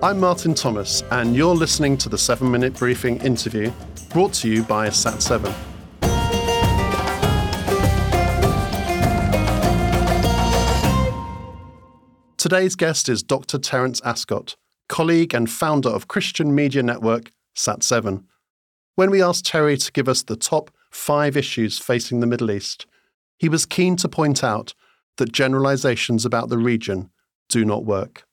I'm Martin Thomas, and you're listening to the 7 Minute Briefing interview brought to you by Sat7. Today's guest is Dr. Terence Ascott, colleague and founder of Christian media network Sat7. When we asked Terry to give us the top five issues facing the Middle East, he was keen to point out that generalizations about the region do not work.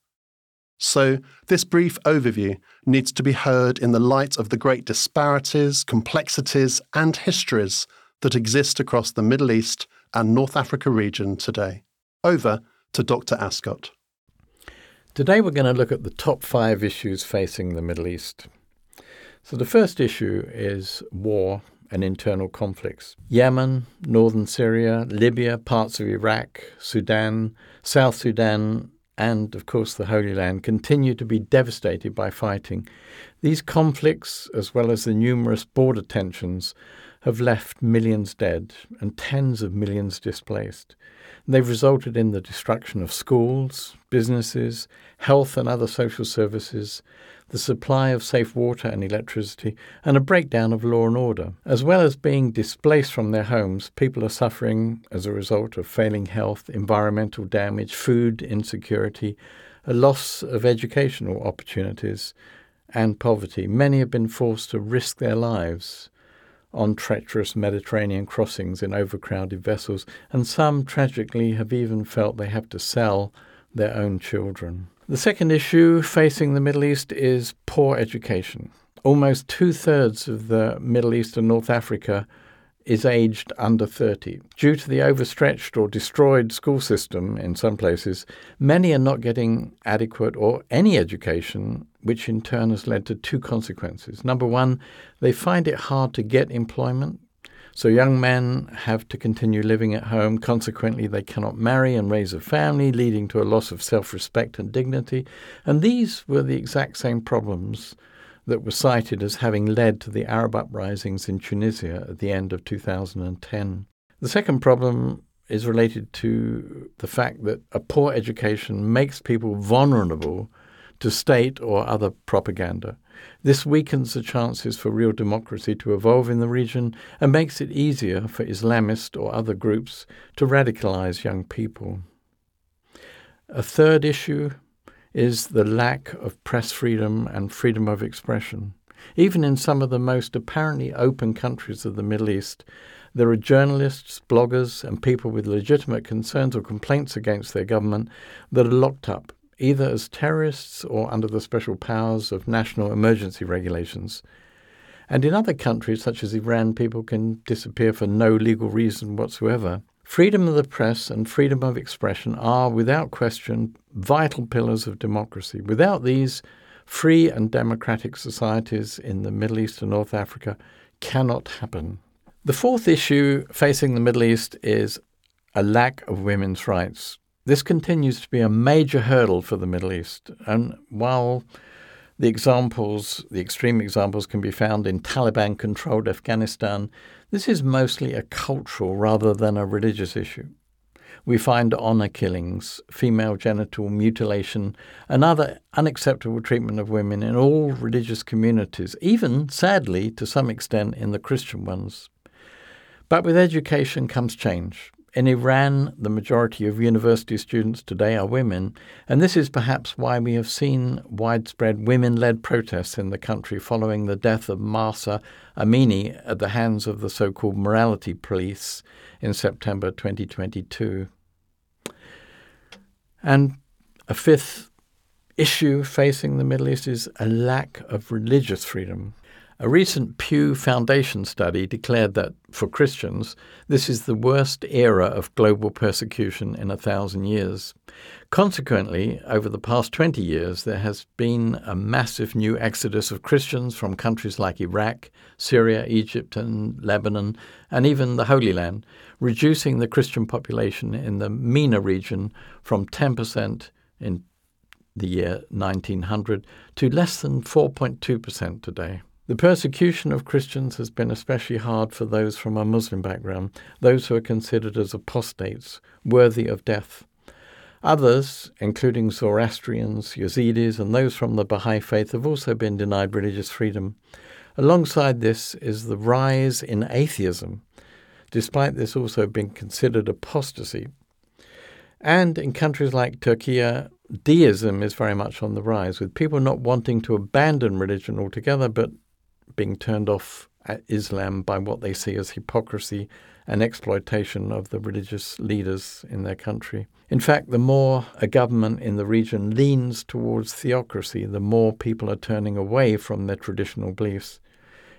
So, this brief overview needs to be heard in the light of the great disparities, complexities, and histories that exist across the Middle East and North Africa region today. Over to Dr. Ascott. Today, we're going to look at the top five issues facing the Middle East. So, the first issue is war and internal conflicts. Yemen, northern Syria, Libya, parts of Iraq, Sudan, South Sudan, and, of course, the Holy Land continue to be devastated by fighting. These conflicts, as well as the numerous border tensions, have left millions dead and tens of millions displaced. They've resulted in the destruction of schools, businesses, health and other social services, the supply of safe water and electricity, and a breakdown of law and order. As well as being displaced from their homes, people are suffering as a result of failing health, environmental damage, food insecurity, a loss of educational opportunities, and poverty. Many have been forced to risk their lives on treacherous Mediterranean crossings in overcrowded vessels, and some tragically have even felt they have to sell their own children. The second issue facing the Middle East is poor education. Almost two thirds of the Middle East and North Africa is aged under 30. Due to the overstretched or destroyed school system in some places, many are not getting adequate or any education, which in turn has led to two consequences. Number one, they find it hard to get employment so young men have to continue living at home. Consequently, they cannot marry and raise a family, leading to a loss of self respect and dignity. And these were the exact same problems that were cited as having led to the Arab uprisings in Tunisia at the end of 2010. The second problem is related to the fact that a poor education makes people vulnerable to state or other propaganda. This weakens the chances for real democracy to evolve in the region and makes it easier for Islamist or other groups to radicalize young people. A third issue is the lack of press freedom and freedom of expression. Even in some of the most apparently open countries of the Middle East, there are journalists, bloggers, and people with legitimate concerns or complaints against their government that are locked up either as terrorists or under the special powers of national emergency regulations. And in other countries, such as Iran, people can disappear for no legal reason whatsoever. Freedom of the press and freedom of expression are, without question, vital pillars of democracy. Without these, free and democratic societies in the Middle East and North Africa cannot happen. The fourth issue facing the Middle East is a lack of women's rights. This continues to be a major hurdle for the Middle East. And while the examples, the extreme examples, can be found in Taliban controlled Afghanistan, this is mostly a cultural rather than a religious issue. We find honour killings, female genital mutilation, and other unacceptable treatment of women in all religious communities, even, sadly, to some extent, in the Christian ones. But with education comes change. In Iran, the majority of university students today are women, and this is perhaps why we have seen widespread women led protests in the country following the death of Mahsa Amini at the hands of the so called morality police in September 2022. And a fifth issue facing the Middle East is a lack of religious freedom. A recent Pew Foundation study declared that, for Christians, this is the worst era of global persecution in a thousand years. Consequently, over the past 20 years, there has been a massive new exodus of Christians from countries like Iraq, Syria, Egypt, and Lebanon, and even the Holy Land, reducing the Christian population in the MENA region from 10% in the year 1900 to less than 4.2% today. The persecution of Christians has been especially hard for those from a Muslim background, those who are considered as apostates, worthy of death. Others, including Zoroastrians, Yazidis, and those from the Baha'i faith, have also been denied religious freedom. Alongside this is the rise in atheism, despite this also being considered apostasy. And in countries like Turkey, uh, deism is very much on the rise, with people not wanting to abandon religion altogether, but being turned off at Islam by what they see as hypocrisy and exploitation of the religious leaders in their country. In fact, the more a government in the region leans towards theocracy, the more people are turning away from their traditional beliefs.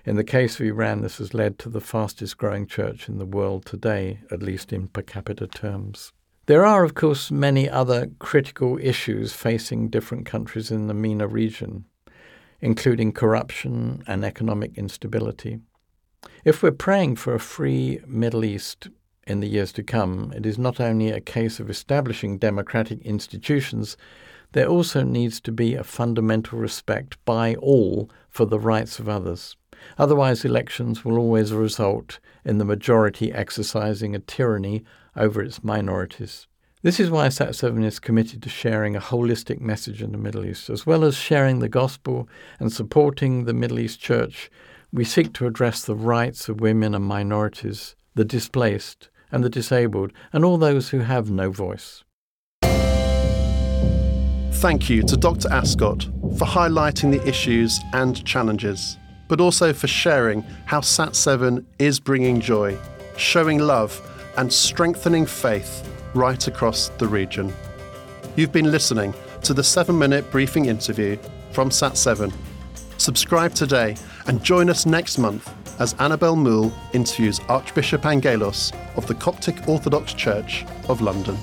In the case of Iran, this has led to the fastest growing church in the world today, at least in per capita terms. There are, of course, many other critical issues facing different countries in the MENA region, including corruption and economic instability. If we're praying for a free Middle East in the years to come, it is not only a case of establishing democratic institutions, there also needs to be a fundamental respect by all for the rights of others. Otherwise, elections will always result in the majority exercising a tyranny over its minorities. This is why Sat7 is committed to sharing a holistic message in the Middle East. As well as sharing the gospel and supporting the Middle East Church, we seek to address the rights of women and minorities, the displaced and the disabled, and all those who have no voice. Thank you to Dr. Ascott for highlighting the issues and challenges, but also for sharing how Sat7 is bringing joy, showing love, and strengthening faith right across the region. You've been listening to the 7 minute briefing interview from Sat7. Subscribe today and join us next month as Annabel Moole interviews Archbishop Angelos of the Coptic Orthodox Church of London.